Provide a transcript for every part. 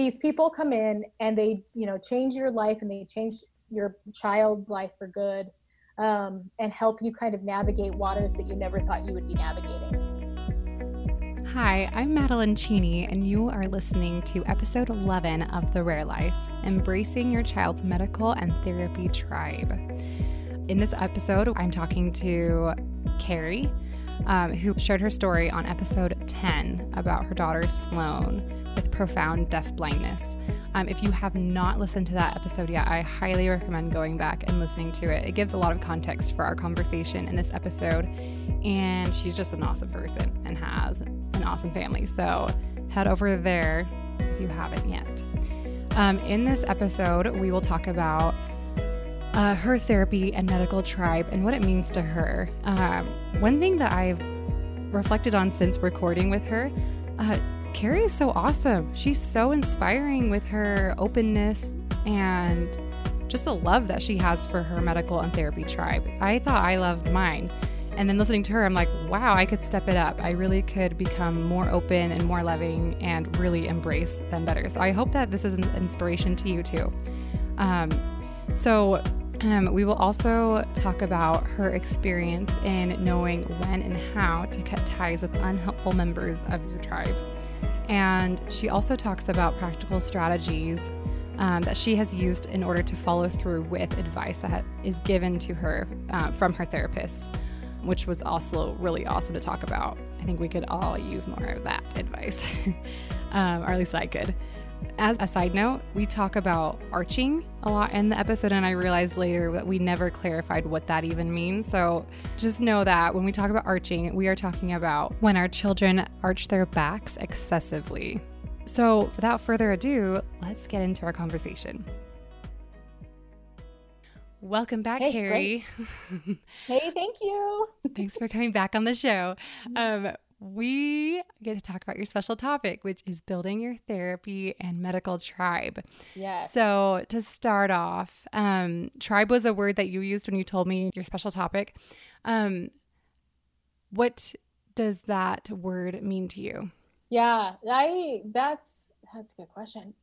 these people come in and they you know change your life and they change your child's life for good um, and help you kind of navigate waters that you never thought you would be navigating Hi, I'm Madeline Cheney, and you are listening to episode 11 of The Rare Life Embracing Your Child's Medical and Therapy Tribe. In this episode, I'm talking to Kari, um, who shared her story on episode 10 about her daughter Sloan with profound deaf blindness. Um, if you have not listened to that episode yet, I highly recommend going back and listening to it. It gives a lot of context for our conversation in this episode, and she's just an awesome person and has an awesome family. So head over there if you haven't yet. Um, in this episode, we will talk about uh, her therapy and medical tribe and what it means to her. Um, one thing that I've reflected on since recording with her, uh, Kari is so awesome. She's so inspiring with her openness and just the love that she has for her medical and therapy tribe. I thought I loved mine. And then listening to her, I'm like, wow, I could step it up. I really could become more open and more loving and really embrace them better. So I hope that this is an inspiration to you too. Um, so um, we will also talk about her experience in knowing when and how to cut ties with unhelpful members of your tribe. And she also talks about practical strategies um, that she has used in order to follow through with advice that is given to her uh, from her therapist, which was also really awesome to talk about. I think we could all use more of that advice, um, or at least I could. As a side note, we talk about arching a lot in the episode, and I realized later that we never clarified what that even means. So just know that when we talk about arching, we are talking about when our children arch their backs excessively. So without further ado, let's get into our conversation. Welcome back, Hey, Kari. hey thank you Thanks for coming back on the show. Um, we get to talk about your special topic, which is building your therapy and medical tribe. yes So, to start off, um, tribe was a word that you used when you told me your special topic. Um, what does that word mean to you? Yeah, I that's that's a good question.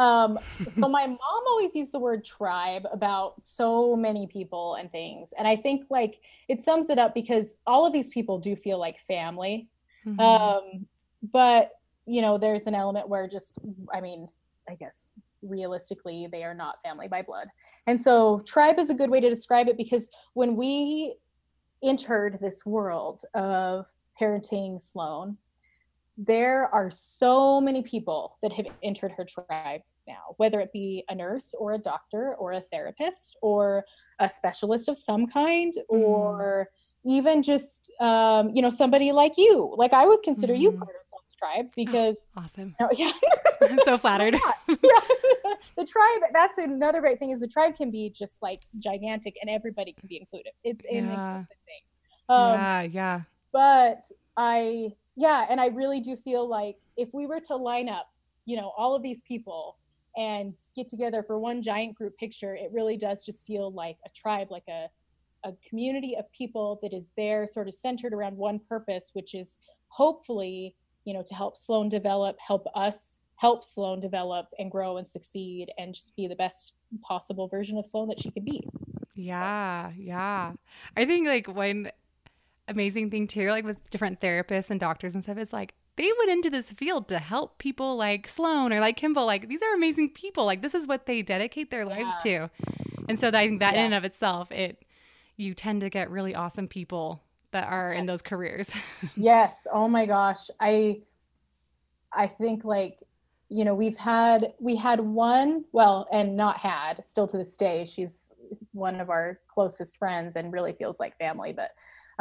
Um, so my mom always used the word tribe about so many people and things, and I think like it sums it up because all of these people do feel like family. Mhm. Um, but you know, there's an element where just I mean, I guess realistically they are not family by blood. And so tribe is a good way to describe it because when we entered this world of parenting Sloan, there are so many people that have entered her tribe now, whether it be a nurse or a doctor or a therapist or a specialist of some kind, or even just um, you know somebody like you. Like I would consider you Mhm. part of Sloan's tribe because awesome. no, yeah, I'm so flattered. yeah. the tribe. That's another great thing is the tribe can be just like gigantic and everybody can be included. It's an Yeah. inclusive thing. Um, yeah, yeah. but I, yeah, and I really do feel like if we were to line up, you know, all of these people and get together for one giant group picture, it really does just feel like a tribe, like a a community of people that is there sort of centered around one purpose, which is hopefully, you know, to help Sloan develop, help us help Sloan develop and grow and succeed and just be the best possible version of Sloan that she could be. Yeah, yeah. I think like one amazing thing too, like with different therapists and doctors and stuff, is like they went into this field to help people like Sloan or like Kimball. Like these are amazing people. Like this is what they dedicate their lives to. And so I think that in and of itself, it you tend to get really awesome people that are in those careers. yes oh my gosh i i think like you know we've had we had one well and not had still to this day she's one of our closest friends and really feels like family but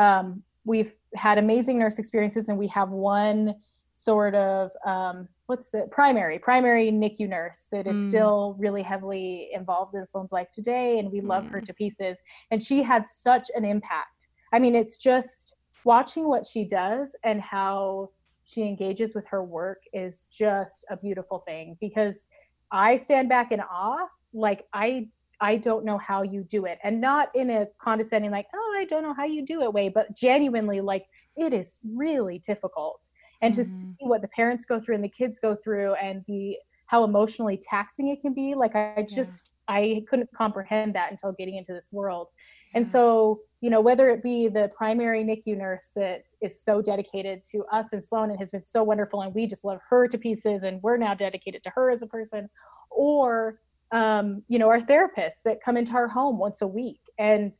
um, we've had amazing nurse experiences and we have one sort of um, what's the primary primary nicu nurse that is Mm. still really heavily involved in sloan's life today and we love her Mm. to pieces and she had such an impact I mean, it's just watching what she does and how she engages with her work is just a beautiful thing because I stand back in awe. Like I I don't know how you do it. And not in a condescending like, "Oh, I don't know how you do it" way, but genuinely like it is really difficult. And to Mhm. see what the parents go through and the kids go through and the how emotionally taxing it can be. Like I just yeah. I couldn't comprehend that until getting into this world. And so, you know, whether it be the primary NICU nurse that is so dedicated to us and Sloan and has been so wonderful, and we just love her to pieces, and we're now dedicated to her as a person, or, um, you know, our therapists that come into our home once a week. And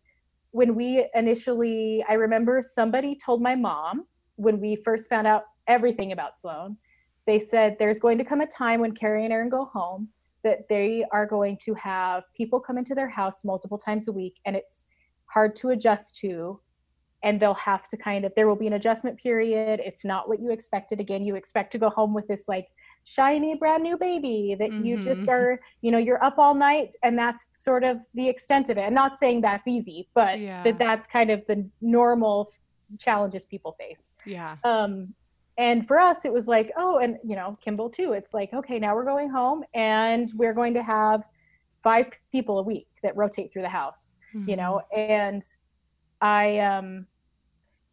when we initially, I remember somebody told my mom when we first found out everything about Sloan, they said there's going to come a time when Kari and Aaron go home that they are going to have people come into their house multiple times a week and it's hard to adjust to and they'll have to kind of there will be an adjustment period it's not what you expected again you expect to go home with this like shiny brand new baby that mm-hmm. you just mm-hmm. are you know you're up all night and that's sort of the extent of it i'm not saying that's easy but yeah. that that's kind of the normal challenges people face yeah um and for us it was like oh and you know kimball too it's like okay now we're going home and we're going to have five people a week that rotate through the house mm-hmm. you know mm-hmm. and i um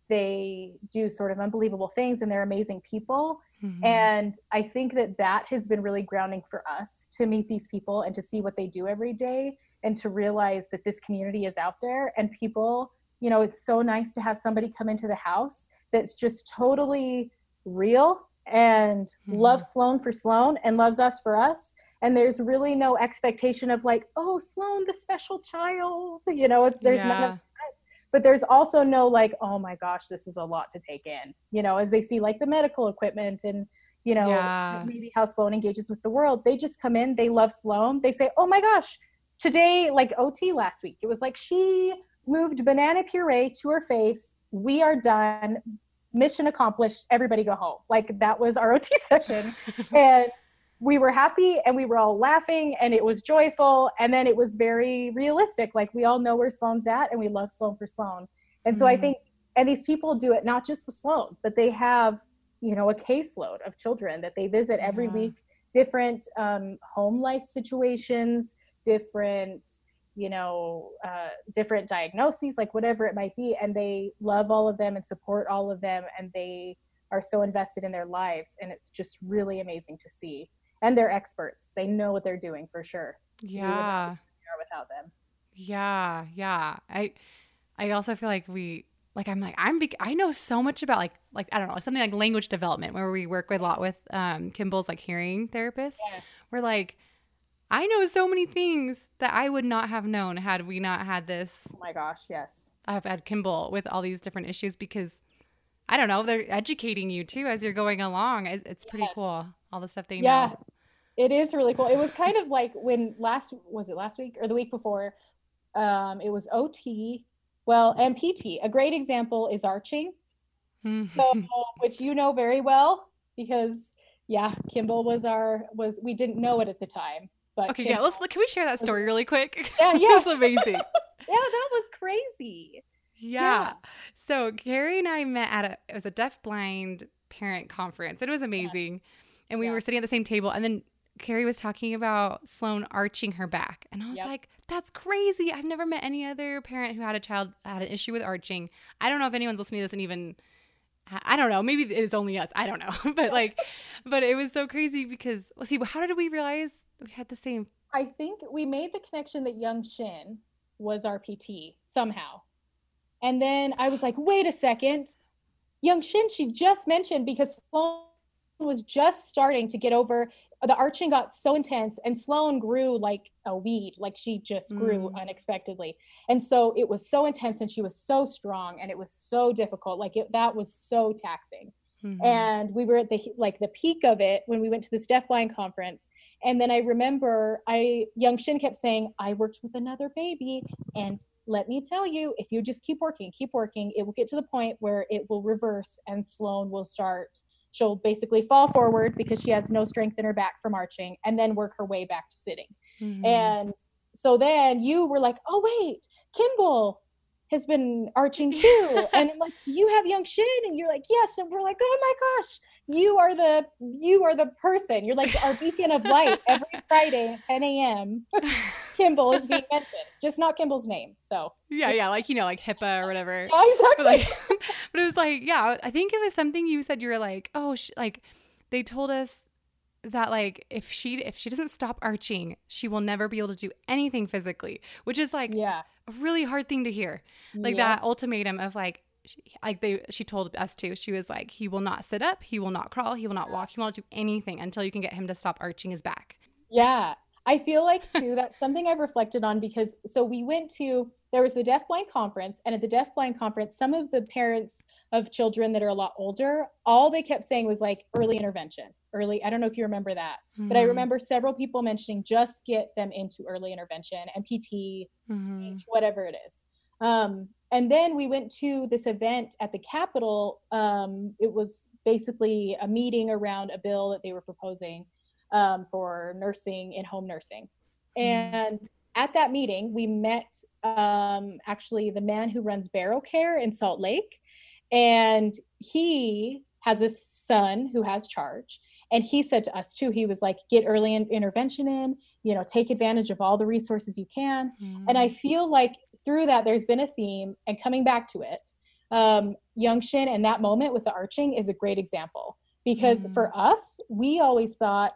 they do sort of unbelievable things and they're amazing people mm-hmm. and i think that that has been really grounding for us to meet these people and to see what they do every day and to realize that this community is out there and people you know it's so nice to have somebody come into the house that's just totally real and mm-hmm. loves sloan for sloan and loves us for us and there's really no expectation of like oh sloan the special child you know it's there's yeah. none of that but there's also no like oh my gosh this is a lot to take in you know as they see like the medical equipment and you know yeah. maybe how sloan engages with the world they just come in they love sloan they say oh my gosh today like ot last week it was like she moved banana puree to her face we are done mission accomplished everybody go home like that was our ot session and we were happy and we were all laughing and it was joyful and then it was very realistic like we all know where sloan's at and we love sloan for sloan and mm-hmm. so i mm-hmm. think and these people do it not just with sloan but they have you know a caseload of children that they visit every yeah. week different um, home life situations different you know uh, different diagnoses like whatever it might be and they love all of them and support all of them and they are so invested in their lives and it's just really amazing to see and they're experts. They know what they're doing for sure. Yeah. without them. Yeah, yeah. I I also feel like we like I'm like I'm I know so much about like like I don't know something like language development where we work with a lot with um Kimball's like hearing therapist. Yes. We're like I know so many things that I would not have known had we not had this. Oh my gosh, yes. I've had Kimball with all these different issues because I don't know, they're educating you too as you're going along. It's pretty yes. cool all the stuff they know. yeah, know. It is really cool. It was kind of like when last was it last week or the week before? Um, it was OT, well, MPT. A great example is arching. so, which you know very well because yeah, Kimball was our was we didn't know it at the time. But okay, yeah, let's look. can we share that story really quick? Yeah, yeah, it's amazing. yeah, that was crazy. Yeah. yeah. So Kari and I met at a it was a deaf blind parent conference. It was amazing. Yes. And we yeah. were sitting at the same table and then Kari was talking about Sloan arching her back. And I was yep. like, that's crazy. I've never met any other parent who had a child had an issue with arching. I don't know if anyone's listening to this and even I don't know. Maybe it is only us. I don't know. but like but it was so crazy because let's see, how did we realize we had the same I think we made the connection that Young Shin was our PT somehow. And then I was like, wait a second. Young Shin, she just mentioned because Sloan was just starting to get over the arching got so intense and Sloan grew like a weed like she just grew mm. unexpectedly and so it was so intense and she was so strong and it was so difficult like it, that was so taxing mm-hmm. and we were at the like the peak of it when we went to this deaf blind conference and then i remember i young shin kept saying i worked with another baby and let me tell you if you just keep working keep working it will get to the point where it will reverse and sloan will start she'll basically fall forward because she has no strength in her back from arching and then work her way back to sitting. Mm-hmm. And so then you were like, oh, wait, Kimball has been arching too. and I'm like, do you have young Shin? And you're like, yes. And we're like, oh my gosh, you are the you are the person. You're like our beacon of light every Friday at 10 a.m. Kimball is being mentioned, just not Kimball's name. So yeah, yeah, like you know, like HIPAA or whatever. Yeah, exactly. But, like, but it was like, yeah, I think it was something you said. You were like, oh, sh-, like they told us that like if she if she doesn't stop arching, she will never be able to do anything physically, which is like yeah a really hard thing to hear. Like Yeah. that ultimatum of like she, like they she told us too. She was like he will not sit up, he will not crawl, he will not walk, he will not do anything until you can get him to stop arching his back. Yeah. I feel like too that's something I've reflected on because so we went to there was the deafblind conference and at the deafblind conference some of the parents of children that are a lot older all they kept saying was like early intervention early I don't know if you remember that but I Mhm. remember several people mentioning just get them into early intervention and PT Mhm. speech whatever it is um, and then we went to this event at the capitol um, it was basically a meeting around a bill that they were proposing um, for nursing in home nursing Mhm. and at that meeting we met um, actually the man who runs barrow care in salt lake and he has a son who has charge. And he said to us too he was like get early in- intervention in you know take advantage of all the resources you can. And I feel like through that, there's been a theme, and coming back to it, um, Young Shin and that moment with the arching is a great example. Because Mhm. for us, we always thought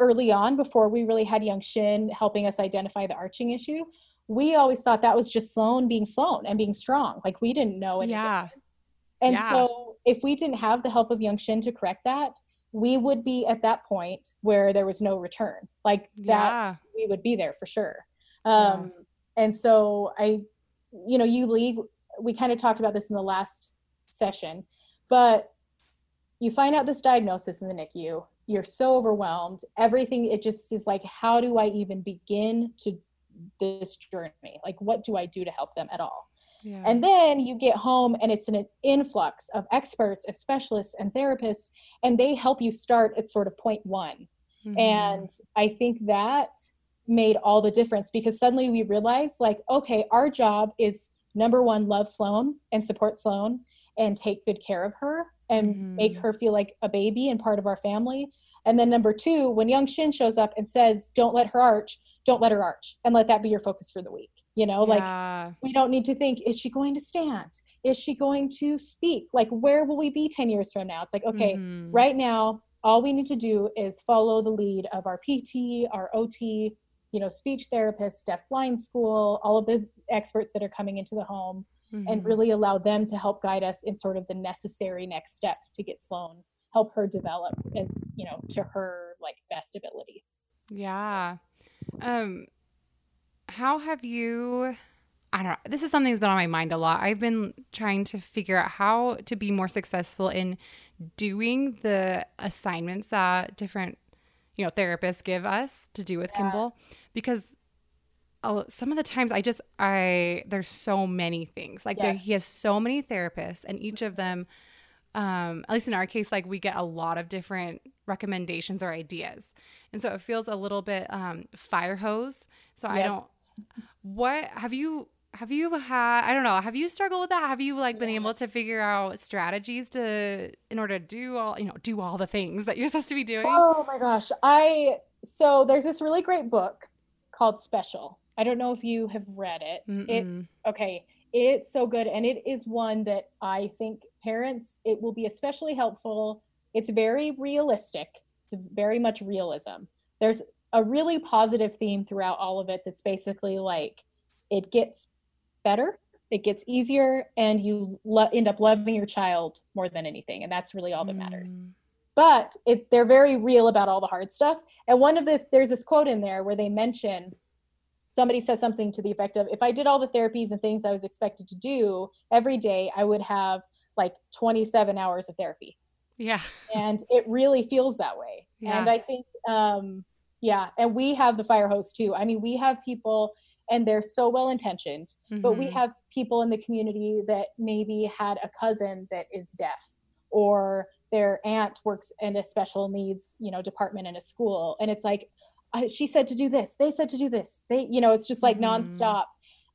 early on, before we really had Young Shin helping us identify the arching issue, we always thought that was just Sloan being Sloan and being strong. Like we didn't know any yeah. different. And Yeah. so if we didn't have the help of Young Shin to correct that, we would be at that point where there was no return. Like that Yeah. we would be there for sure. Yeah. Um, And so I, you know, you leave, we kind of talked about this in the last session, but you find out this diagnosis in the NICU, you're so overwhelmed. Everything, it just is like, how do I even begin to this journey? Like, what do I do to help them at all? Yeah. And then you get home and it's an influx of experts and specialists and therapists, and they help you start at sort of point one. Mhm. And I think that made all the difference because suddenly we realized, like, okay, our job is number one, love Sloan and support Sloan and take good care of her and make Mhm. her feel like a baby and part of our family. And then number two, when Young Shin shows up and says, don't let her arch, don't let her arch and let that be your focus for the week. You know, like we don't need to think is she going to stand is she going to speak like where will we be 10 years from now it's like okay Mhm. right now all we need to do is follow the lead of our pt our ot you know speech therapist deaf blind school all of the experts that are coming into the home and Mhm. really allow them to help guide us in sort of the necessary next steps to get sloan help her develop as you know to her like best ability Yeah. Um how have you I don't know. This is something that's been on my mind a lot. I've been trying to figure out how to be more successful in doing the assignments that different, you know, therapists give us to do with Yeah. Kimball because uh, some of the times I just I there's so many things. Like there, he has so many therapists and each of them um at least in our case like we get a lot of different recommendations or ideas. And so it feels a little bit um fire hose. So I don't what have you have you had I don't know, have you struggled with that? Have you like been able to figure out strategies to in order to do all, you know, do all the things that you're supposed to be doing? Oh my gosh. I so there's this really great book called Special. I don't know if you have read it. It Mm-mm. okay, it's so good and it is one that I think parents it will be especially helpful. It's very realistic. It's very much realism. There's a really positive theme throughout all of it that's basically like it gets better, it gets easier and you lo- end up loving your child more than anything and that's really all that matters Mm. but it, they're very real about all the hard stuff. And one of the there's this quote in there where they mention somebody says something to the effect of if I did all the therapies and things I was expected to do every day, I would have like 27 hours of therapy. Yeah. And it really feels that way. And I think um yeah, and we have the fire hose too. I mean, we have people and they're so well intentioned but we Mhm. have people in the community that maybe had a cousin that is deaf or their aunt works in a special needs you know department in a school and it's like I, she said to do this they said to do this they you know it's just like Mhm. nonstop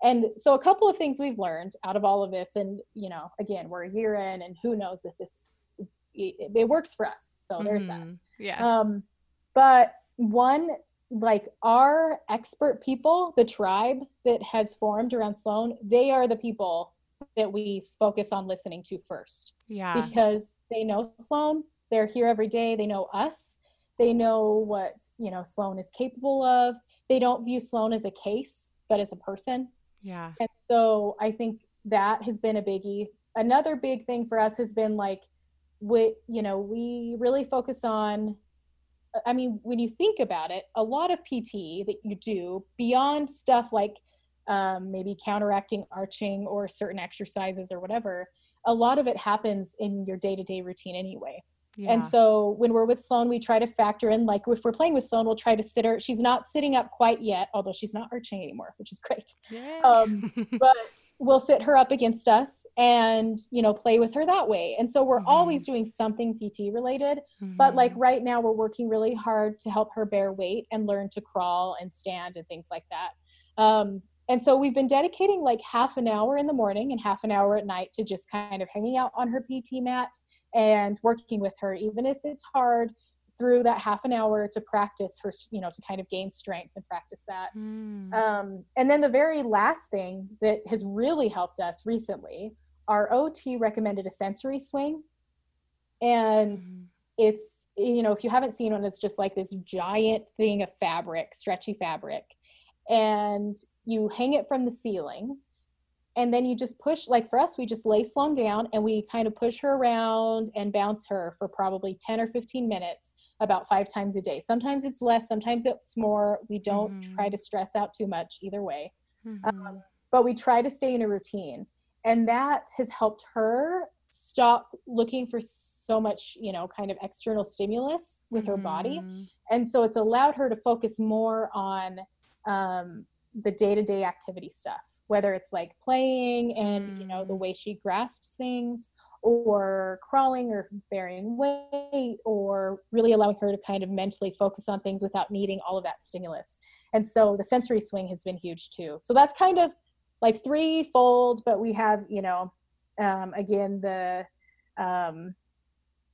and so a couple of things we've learned out of all of this and you know again we're a year in and who knows if this it, it works for us so there's that Mhm. Yeah. um, but one, like our expert people, the tribe that has formed around Sloan, they are the people that we focus on listening to first yeah. because they know Sloan, they're here every day, they know us, They know what, you know, Sloan is capable of. They don't view Sloan as a case, but as a person. Yeah. And so I think that has been a biggie. Another big thing for us has been like, we, you know, we really focus on I mean, when you think about it, a lot of PT that you do beyond stuff like um, maybe counteracting arching or certain exercises or whatever, a lot of it happens in your day to day routine anyway. Yeah. And so when we're with Sloan, we try to factor in, like if we're playing with Sloan, we'll try to sit her. She's not sitting up quite yet, although she's not arching anymore, which is great. Um, but we'll sit her up against us and, you know, play with her that way. And so we're mm-hmm. always doing something PT related. Mm-hmm. But like mm-hmm. right now, we're working really hard to help her bear weight and learn to crawl and stand and things like that. Um, and so we've been dedicating like half an hour in the morning and half an hour at night to just kind of hanging out on her PT mat and working with her, even if it's hard through that half an hour to practice her, you know, to kind of gain strength and practice that. Mm. Um, and then the very last thing that has really helped us recently, our OT recommended a sensory swing. And mm. it's, you know, if you haven't seen one, it's just like this giant thing of fabric, stretchy fabric. And you hang it from the ceiling and then you just push like for us we just lay sloan down and we kind of push her around and bounce her for probably 10 or 15 minutes about five times a day sometimes it's less sometimes it's more we don't mm-hmm. try to stress out too much either way mm-hmm. um, but we try to stay in a routine and that has helped her stop looking for so much you know kind of external stimulus with mm-hmm. her body mm-hmm. and so it's allowed her to focus more on um, the day-to-day activity stuff whether it's like playing and you know the mm. way she grasps things or crawling or bearing weight or really allowing her to kind of mentally focus on things without needing all of that stimulus. And so the sensory swing has been huge too. So that's kind of like threefold but we have you know um, again the um,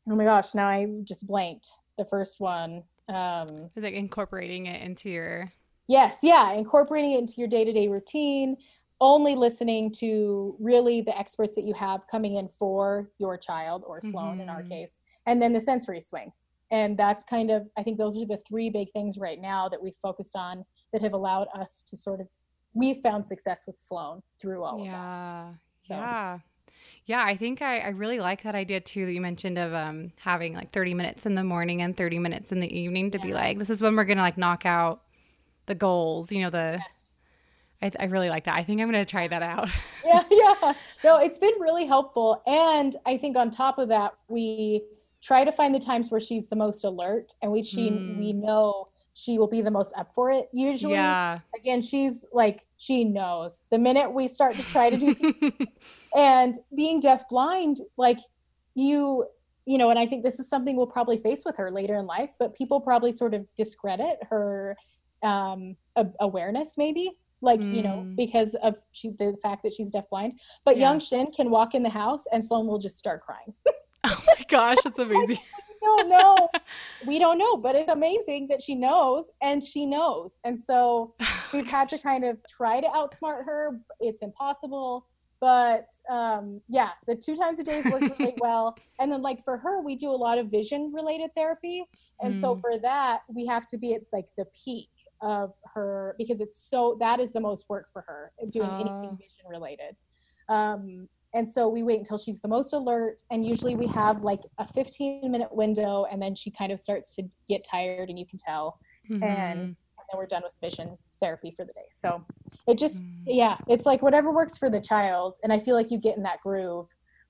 oh my gosh now i just blanked the first one um. Is like incorporating it into your yes yeah incorporating it into your day-to-day routine only listening to really the experts that you have coming in for your child or Sloan mm-hmm. in our mm-hmm. case, and then the sensory swing. And that's kind of, I think those are the three big things right now that we've focused on that have allowed us to sort of, we've found success with Sloan through all yeah. of that. So. Yeah. Yeah, I think I, I really like that idea too that you mentioned of um, having like 30 minutes in the morning and 30 minutes in the evening to yeah. be like, this is when we're going to like knock out the goals, you know, the yes I, I really like that. I think I'm going to try that out. yeah, yeah. No, it's been really helpful. And I think on top of that, we try to find the times where she's the most alert and we she mm. we know she will be the most up for it usually yeah again she's like she knows the minute we start to try to do and being deaf blind like you you know and i think this is something we'll probably face with her later in life but people probably sort of discredit her um awareness maybe like mm. you know mm. because of she, the fact that she's deafblind. But yeah. young shin can walk in the house and sloan will just start crying. Oh my gosh that's amazing. Don't know. We don't know but it's amazing that she knows and she knows. And so we've had to kind of try to outsmart her. It's impossible. But um, yeah the two times a day is working really well. And then like for her we do a lot of vision related therapy. And mm. so for that we have to be at like the peak of her because it's so that is the most work for her doing uh. anything vision related um, and so we wait until she's the most alert and usually we have like a 15 minute window and then she kind of starts to get tired and you can tell mm-hmm. and, and, then we're done with vision therapy for the day so it just mm. yeah it's like whatever works for the child and i feel like you get in that groove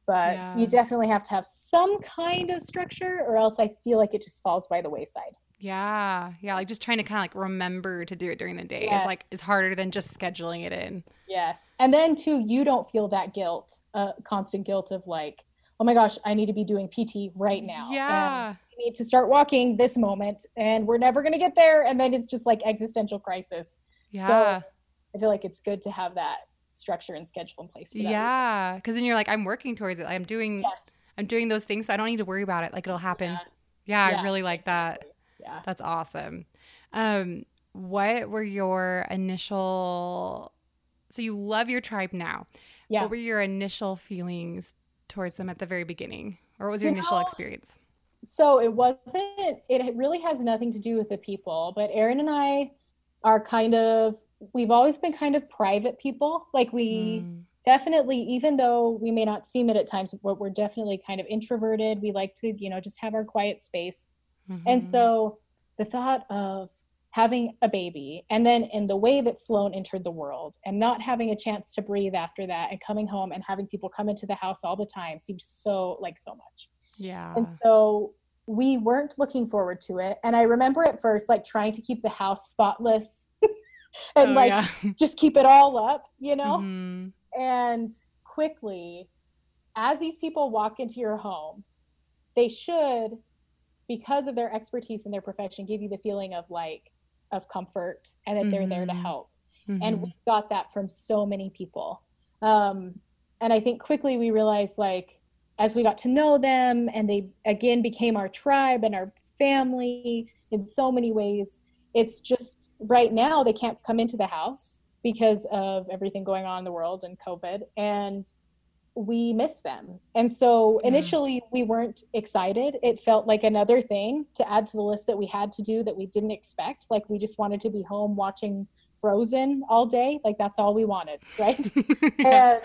but yeah. you definitely have to have some kind of structure or else i feel like it just falls by the wayside yeah. Yeah. Like just trying to kind of like remember to do it during the day yes. is like is harder than just scheduling it in. Yes. And then too, you don't feel that guilt, uh, constant guilt of like, oh my gosh, I need to be doing PT right now. Yeah. And I need to start walking this moment and we're never going to get there. And then it's just like existential crisis. Yeah. So I feel like it's good to have that structure and schedule in place. yeah. Cause then you're like, I'm working towards it. I'm doing, yes. I'm doing those things. So I don't need to worry about it. Like it'll happen. Yeah. yeah, yeah I really like exactly. that. Yeah. That's awesome. Um, what were your initial so you love your tribe now. Yeah. What were your initial feelings towards them at the very beginning? Or what was your you initial know, experience? so it wasn't it really has nothing to do with the people but aaron and i are kind of we've always been kind of private people like we mm. definitely even though we may not seem it at times but we're definitely kind of introverted we like to you know just have our quiet space mm-hmm. and so the thought of having a baby and then in the way that sloan entered the world and not having a chance to breathe after that and coming home and having people come into the house all the time seemed so like so much yeah. And so we weren't looking forward to it. And I remember at first like trying to keep the house spotless and oh, like yeah. just keep it all up, you know? Mm-hmm. And quickly, as these people walk into your home, they should, because of their expertise in their profession, give you the feeling of like, of comfort and that mm-hmm. they're there to mm-hmm. help. Mm-hmm. And we got that from so many people. Um, and I think quickly we realized like, as we got to know them and they again became our tribe and our family in so many ways it's just right now they can't come into the house because of everything going on in the world and covid and we miss them. And so initially we weren't excited. It felt like another thing to add to the list that we had to do that we didn't expect. Like we just wanted to be home watching frozen all day. Like that's all we wanted right? Yeah. and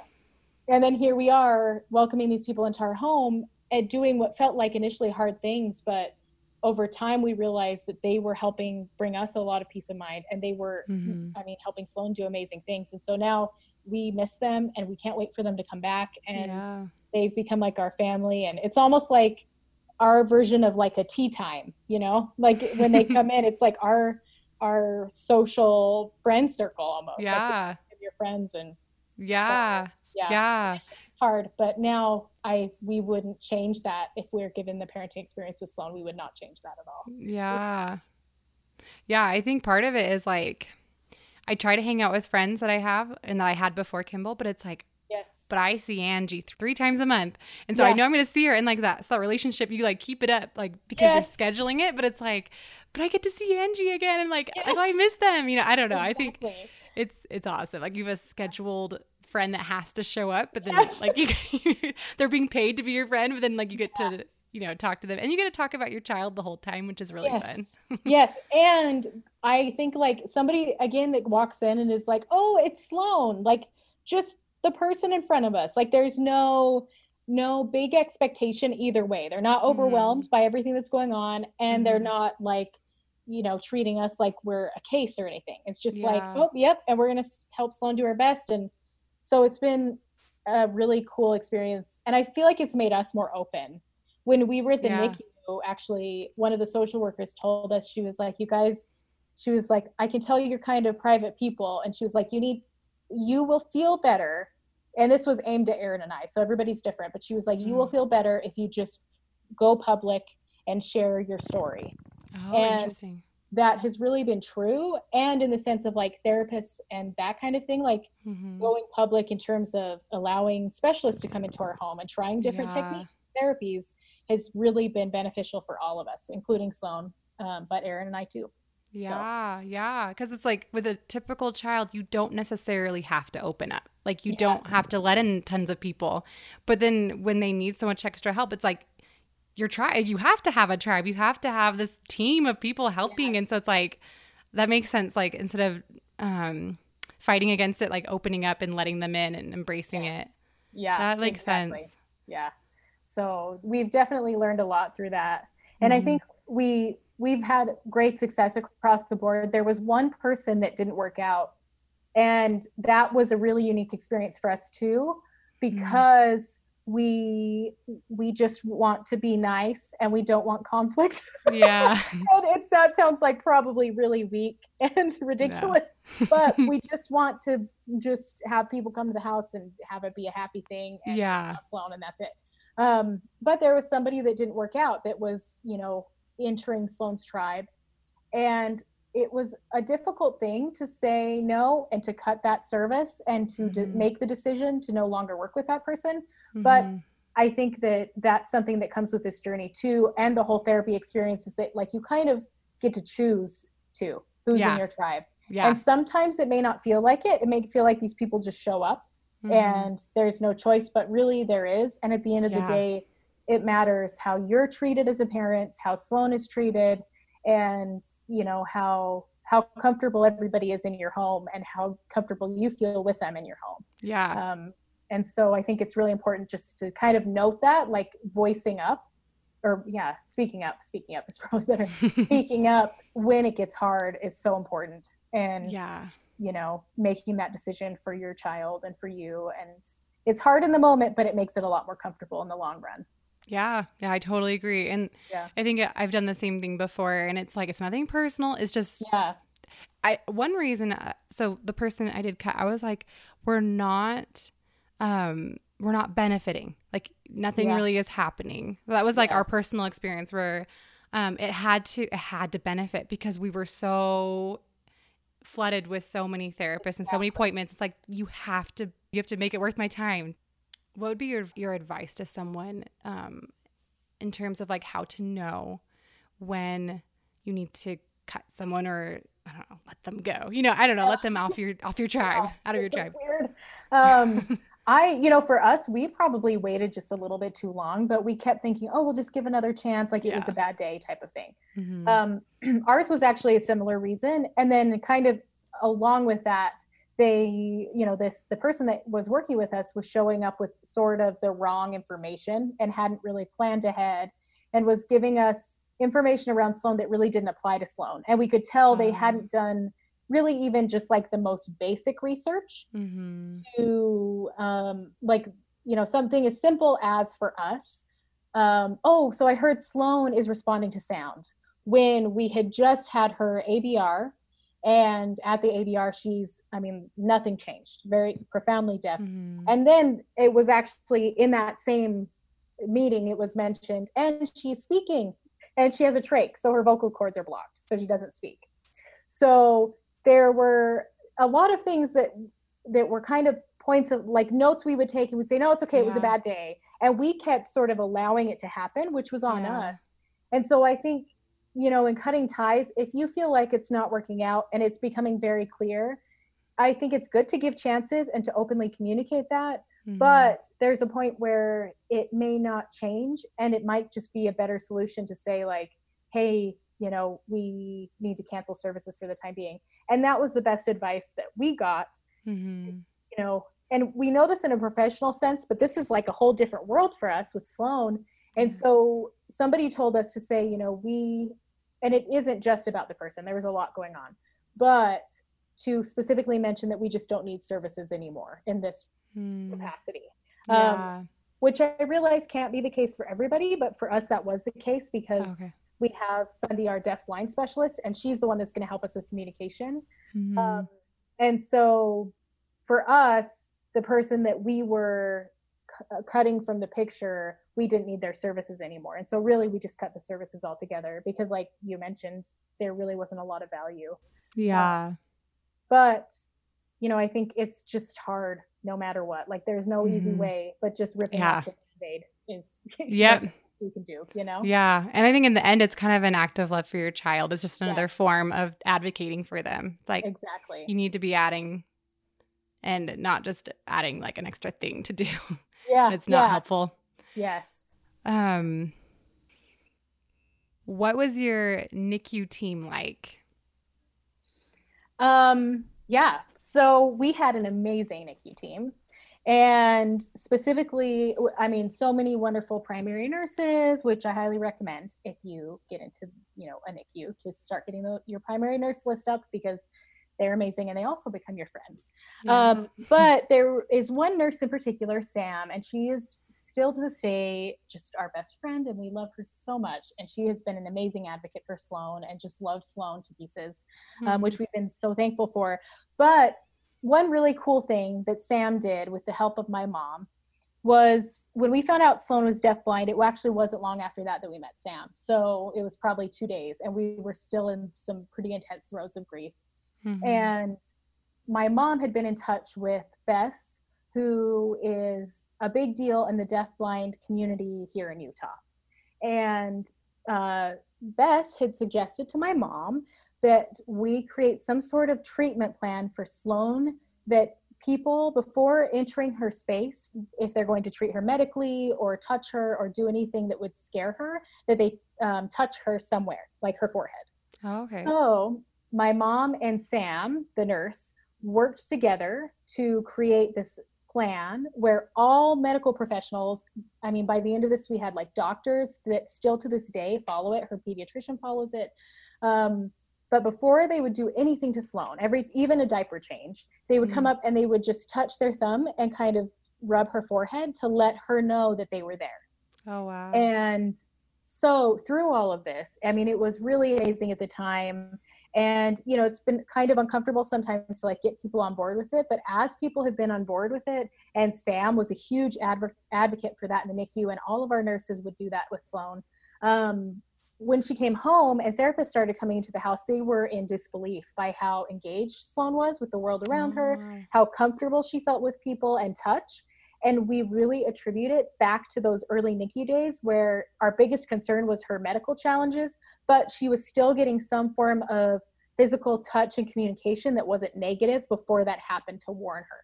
and then here we are welcoming these people into our home and doing what felt like initially hard things but over time we realized that they were helping bring us a lot of peace of mind and they were mm-hmm. i mean helping sloan do amazing things. And so now we miss them and we can't wait for them to come back. And yeah. they've become like our family. And it's almost like our version of like a tea time you know? Like when they come in it's like our our social friend circle almost. Yeah. like your friends and yeah. yeah. Yeah. Hard. But now i we wouldn't change that. If we are given the parenting experience with sloan we would not change that at all. Yeah. Yeah. I think part of it is like i try to hang out with friends that i have and that i had before kimball but it's like yes but i see angie three times a month and so yeah. i know i'm gonna see her and like that so that relationship you like keep it up like because yes. you're scheduling it but it's like but i get to see angie again and like, yes. oh, i miss them you know i don't know exactly. i think it's it's awesome like you have a scheduled friend that has to show up, but then yes. like you, they're being paid to be your friend, but then like you get yeah. to you know talk to them and you get to talk about your child the whole time, which is really yes. fun. yes, and I think like somebody again that walks in and is like, "Oh, it's Sloan," like just the person in front of us. Like there's no no big expectation either way. They're not overwhelmed mm-hmm. by everything that's going on, and mm-hmm. they're not like you know treating us like we're a case or anything. It's just yeah. like, oh, yep, and we're gonna help Sloan do her best and so it's been a really cool experience. And I feel like it's made us more open. When we were at the yeah. NICU, actually, one of the social workers told us, she was like, you guys, she was like, I can tell you you're kind of private people. And she was like, you need, you will feel better. And this was aimed at Aaron and I. So everybody's different. But she was like, you will mm. feel better if you just go public and share your story. Oh, and interesting that has really been true and in the sense of like therapists and that kind of thing like mm-hmm. going public in terms of allowing specialists to come into our home and trying different yeah. techniques therapies has really been beneficial for all of us including sloan um, but aaron and i too yeah so. yeah because it's like with a typical child you don't necessarily have to open up like you yeah. don't have to let in tons of people but then when they need so much extra help it's like your tribe you have to have a tribe you have to have this team of people helping yes. and so it's like that makes sense like instead of um fighting against it like opening up and letting them in and embracing yes. it yeah that makes exactly. sense yeah so we've definitely learned a lot through that and mm-hmm. i think we we've had great success across the board there was one person that didn't work out and that was a really unique experience for us too mm-hmm. because we we just want to be nice and we don't want conflict yeah and it, that sounds like probably really weak and ridiculous no. but we just want to just have people come to the house and have it be a happy thing and yeah sloan and that's it um, but there was somebody that didn't work out that was you know entering sloan's tribe and it was a difficult thing to say no and to cut that service and to mm-hmm. de- make the decision to no longer work with that person mm-hmm. but i think that that's something that comes with this journey too and the whole therapy experience is that like you kind of get to choose too who's yeah. in your tribe yeah. and sometimes it may not feel like it it may feel like these people just show up mm-hmm. and there's no choice but really there is and at the end of yeah. the day it matters how you're treated as a parent, how Sloan is treated, and you know how how comfortable everybody is in your home and how comfortable you feel with them in your home. Yeah. Um, and so I think it's really important just to kind of note that, like voicing up, or yeah, speaking up. Speaking up is probably better. speaking up when it gets hard is so important, and yeah, you know, making that decision for your child and for you, and it's hard in the moment, but it makes it a lot more comfortable in the long run. Yeah, yeah, I totally agree. And yeah. I think I've done the same thing before and it's like it's nothing personal. It's just Yeah. I one reason uh, so the person I did cut I was like we're not um we're not benefiting. Like nothing Yeah. really is happening. That was like our personal experience where um it had to it had to benefit because we were so flooded with so many therapists and so many appointments. It's like you have to you have to make it worth my time. What would be your your advice to someone um in terms of like how to know when you need to cut someone or I don't know, let them go. You know, I don't know, let them off your off your tribe, out of your tribe. Weird. Um, I, you know, for us, we probably waited just a little bit too long, but we kept thinking, oh, we'll just give another chance, like it was a bad day type of thing. Mhm. Um, ours was actually a similar reason, and then kind of along with that, they, you know, this the person that was working with us was showing up with sort of the wrong information and hadn't really planned ahead, and was giving us information around Sloan that really didn't apply to Sloan, and we could tell they Oh. hadn't done really even just like the most basic research Mhm. to um, like you know something as simple as for us um, oh so i heard sloan is responding to sound when we had just had her abr and at the abr she's i mean nothing changed very profoundly deaf Mhm. and then it was actually in that same meeting it was mentioned and she's speaking and she has a trach so her vocal cords are blocked so she doesn't speak so there were a lot of things that that were kind of points of like notes we would take and we'd say no it's okay it was a bad day. And we kept sort of allowing it to happen which was on Yeah. us. And so i think you know in cutting ties if you feel like it's not working out and it's becoming very clear i think it's good to give chances and to openly communicate that. Mhm. but there's a point where it may not change and it might just be a better solution to say like hey you know we need to cancel services for the time being and that was the best advice that we got Mhm. you know and we know this in a professional sense but this is like a whole different world for us with sloan and Mhm. so somebody told us to say you know we and it isn't just about the person there was a lot going on but to specifically mention that we just don't need services anymore in this Mm. capacity Yeah. which I realize can't be the case for everybody, but for us that was the case because okay. We have Sunday, our deaf blind specialist, and she's the one that's going to help us with communication. Mhm. Um, and so for us, the person that we were cu- uh, cutting from the picture, we didn't need their services anymore. And so really we just cut the services altogether because like you mentioned, there really wasn't a lot of value. yeah. But you know, I think it's just hard no matter what. Like there's no easy Mhm. way, but just ripping Yeah. off the band-aid is Yep. You can do, you know? Yeah. And I think in the end, it's kind of an act of love for your child. It's just another Yes. form of advocating for them. It's like Exactly. you need to be adding and not just adding like an extra thing to do. yeah. it's not yeah. helpful. Yes. Um, what was your NICU team like? Um, yeah. So we had an amazing NICU team. And specifically, i mean, so many wonderful primary nurses, which I highly recommend if you get into, you know, a NICU to start getting the, your primary nurse list up because they're amazing and they also become your friends. Um, but there is one nurse in particular, Sam, and she is still to this day just our best friend, and we love her so much. And she has been an amazing advocate for Sloan and just loves Sloan to pieces, um, Mhm. which we've been so thankful for. But one really cool thing that Sam did with the help of my mom was when we found out Sloan was deafblind, it actually wasn't long after that that we met Sam. So it was probably two days, and we were still in some pretty intense throes of grief Mhm. and my mom had been in touch with Bess, who is a big deal in the deafblind community here in Utah. And uh, Bess had suggested to my mom that we create some sort of treatment plan for Sloan that people before entering her space if they're going to treat her medically or touch her or do anything that would scare her that they um, touch her somewhere like her forehead. Oh, okay. so my mom and sam the nurse worked together to create this plan where all medical professionals i mean by the end of this we had like doctors that still to this day follow it. Her pediatrician follows it. Um, but before they would do anything to Sloan, every even a diaper change, they would come Mhm. up and they would just touch their thumb and kind of rub her forehead to let her know that they were there. Oh, wow. And so through all of this, I mean, it was really amazing at the time. And you know, it's been kind of uncomfortable sometimes to like get people on board with it. But as people have been on board with it, and Sam was a huge adver- advocate for that in the NICU, and all of our nurses would do that with Sloan. Um, when she came home and therapists started coming into the house, they were in disbelief by how engaged Sloan was with the world around her, Oh, how comfortable she felt with people and touch. And we really attribute it back to those early NICU days where our biggest concern was her medical challenges, but she was still getting some form of physical touch and communication that wasn't negative before that happened to warn her.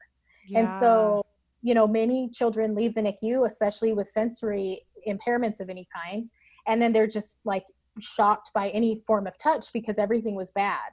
And so, you know, many children leave the NICU, especially with sensory impairments of any kind, and then they're just like shocked by any form of touch because everything was bad.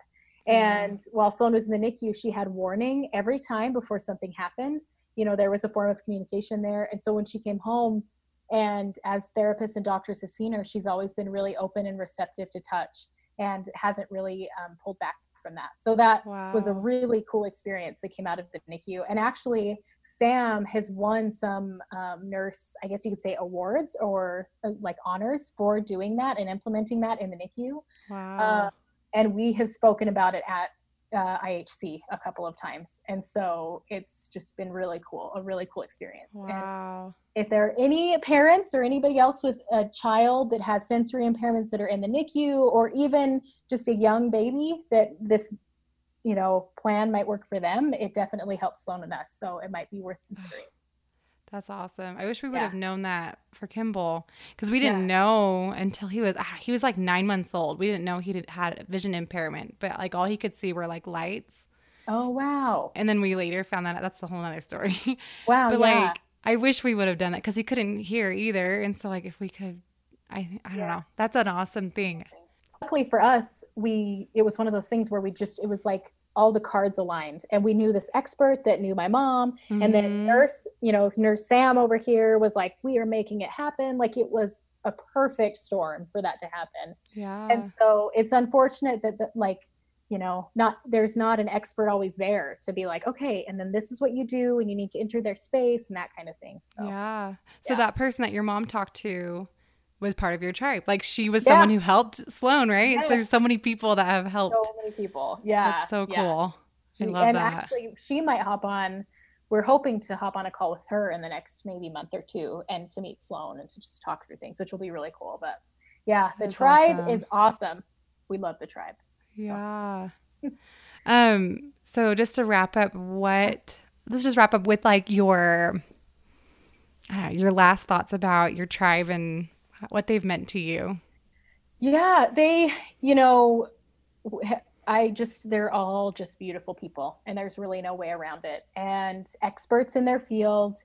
Yeah. And while Sloan was in the NICU, she had warning every time before something happened. You know, there was a form of communication there. And so when she came home, and as therapists and doctors have seen her, she's always been really open and receptive to touch and hasn't really um, pulled back from that. So that was a really cool experience that came out of the NICU. And actually, Sam has won some um, nurse, I guess you could say, awards or uh, like honors for doing that and implementing that in the NICU. wow. Uh, and we have spoken about it at uh, IHC a couple of times. And so it's just been really cool, a really cool experience. And wow. if there are any parents or anybody else with a child that has sensory impairments that are in the NICU or even just a young baby that this you know plan might work for them it definitely helps Sloan and us so it might be worth considering That's awesome. I wish we would Yeah. have known that for Kimball because we didn't Yeah. know until he was ah, he was like nine months old. We didn't know he did, had vision impairment, but like all he could see were like lights. oh wow And then we later found that that's the whole nother story. wow but yeah. like I wish we would have done that because he couldn't hear either. And so like if we could, I I don't know. That's an awesome thing. Luckily for us we it was one of those things where we just it was like all the cards aligned and we knew this expert that knew my mom and then Mhm. nurse you know nurse sam over here was like we are making it happen like it was a perfect storm for that to happen yeah, and so it's unfortunate that, that like you know not there's not an expert always there to be like okay and then this is what you do and you need to enter their space and that kind of thing so yeah. So yeah. that person that your mom talked to was part of your tribe. Like she was Yeah. someone who helped Sloan, right? Yes. There's so many people that have helped. so many people yeah That's so yeah. cool. I She- love and that. actually she might hop on we're hoping to hop on a call with her in the next maybe month or two and to meet sloan and to just talk through things which will be really cool but yeah the That's tribe awesome. is awesome we love the tribe Yeah. um, so just to wrap up, what let's just wrap up with like your I don't know, your last thoughts about your tribe and what they've meant to you. Yeah, they, you know, I just, they're all just beautiful people, and there's really no way around it. And experts in their field,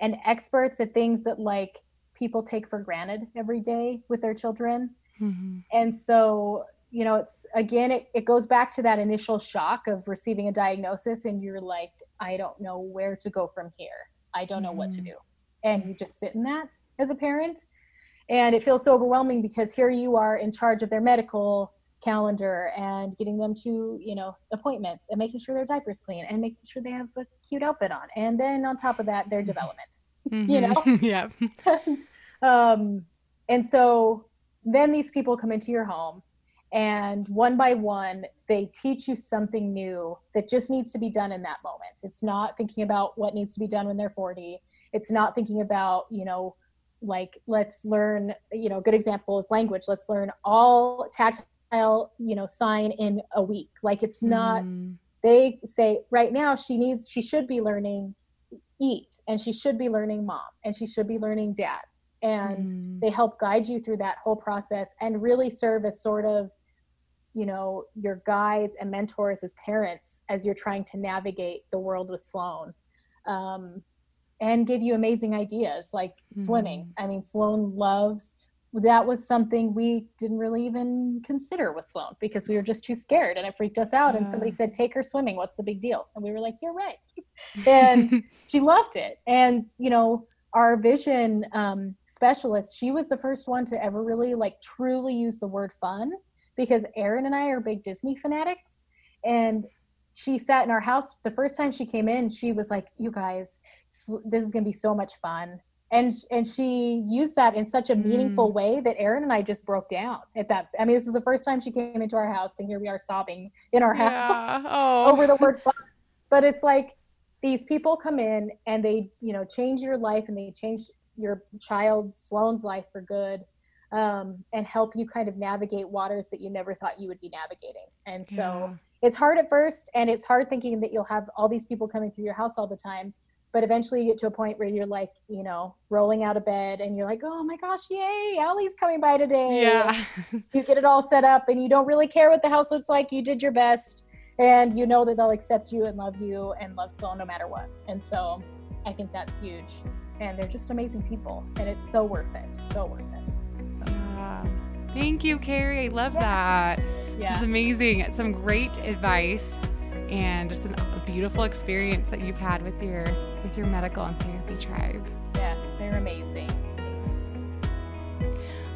and experts at things that like people take for granted every day with their children. Mhm. And so, you know, it's again, it, it goes back to that initial shock of receiving a diagnosis, and you're like, I don't know where to go from here. I don't know what to Mhm. do. And you just sit in that as a parent. And it feels so overwhelming because here you are in charge of their medical calendar and getting them to, you know, appointments and making sure their diapers clean and making sure they have a cute outfit on. And then on top of that, their development You know? Yeah. and, um, and so then these people come into your home and one by one they teach you something new that just needs to be done in that moment it's not thinking about what needs to be done when they're 40 it's not thinking about you know like let's learn you know a good example is language let's learn all tactile you know sign in a week like it's not Mhm. they say right now she needs she should be learning eat and she should be learning mom and she should be learning dad and Mhm. they help guide you through that whole process and really serve as sort of you know your guides and mentors as parents as you're trying to navigate the world with sloan um, and give you amazing ideas like mm-hmm. swimming. I mean sloan loves that was something we didn't really even consider with sloan because we were just too scared and it freaked us out. And somebody said take her swimming what's the big deal? And we were like you're right. And she loved it. And you know our vision um, specialist she was the first one to ever really like truly use the word fun because Aaron and I are big Disney fanatics. And she sat in our house the first time she came in, she was like, You guys, this is going to be so much fun. And, and she used that in such a meaningful mm. way that Aaron and I just broke down at that. I mean, this was the first time she came into our house, and here we are sobbing in our house oh. over the word fun. But it's like these people come in and they, you know, change your life and they change your child Sloan's life for good um, and help you kind of navigate waters that you never thought you would be navigating. And so yeah. it's hard at first, and it's hard thinking that you'll have all these people coming through your house all the time. But eventually you get to a point where you're like, you know, rolling out of bed and you're like, oh my gosh, yay, Allie's coming by today. Yeah. you get it all set up and you don't really care what the house looks like. You did your best and you know that they'll accept you and love you and love Sloan no matter what. And so I think that's huge. And they're just amazing people. And it's so worth it. So worth it. Thank you, Kari. I love yeah. that. Yeah. It's amazing. Some great advice and just an, a beautiful experience that you've had with your with your medical and therapy tribe. Yes, they're amazing.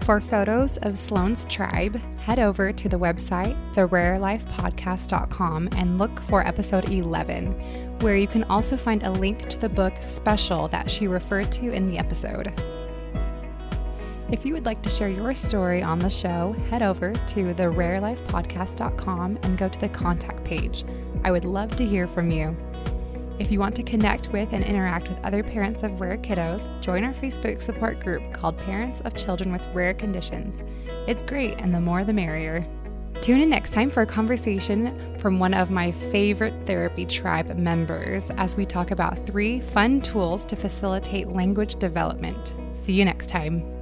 For photos of Sloan's tribe, head over to the website, therarelifepodcast.com, and look for episode 11, where you can also find a link to the book special that she referred to in the episode. If you would like to share your story on the show, head over to therarelifepodcast.com and go to the contact page. I would love to hear from you. If you want to connect with and interact with other parents of rare kiddos, join our Facebook support group called Parents of Children with Rare Conditions. It's great, and the more the merrier. Tune in next time for a conversation from one of my favorite therapy tribe members as we talk about three fun tools to facilitate language development. See you next time.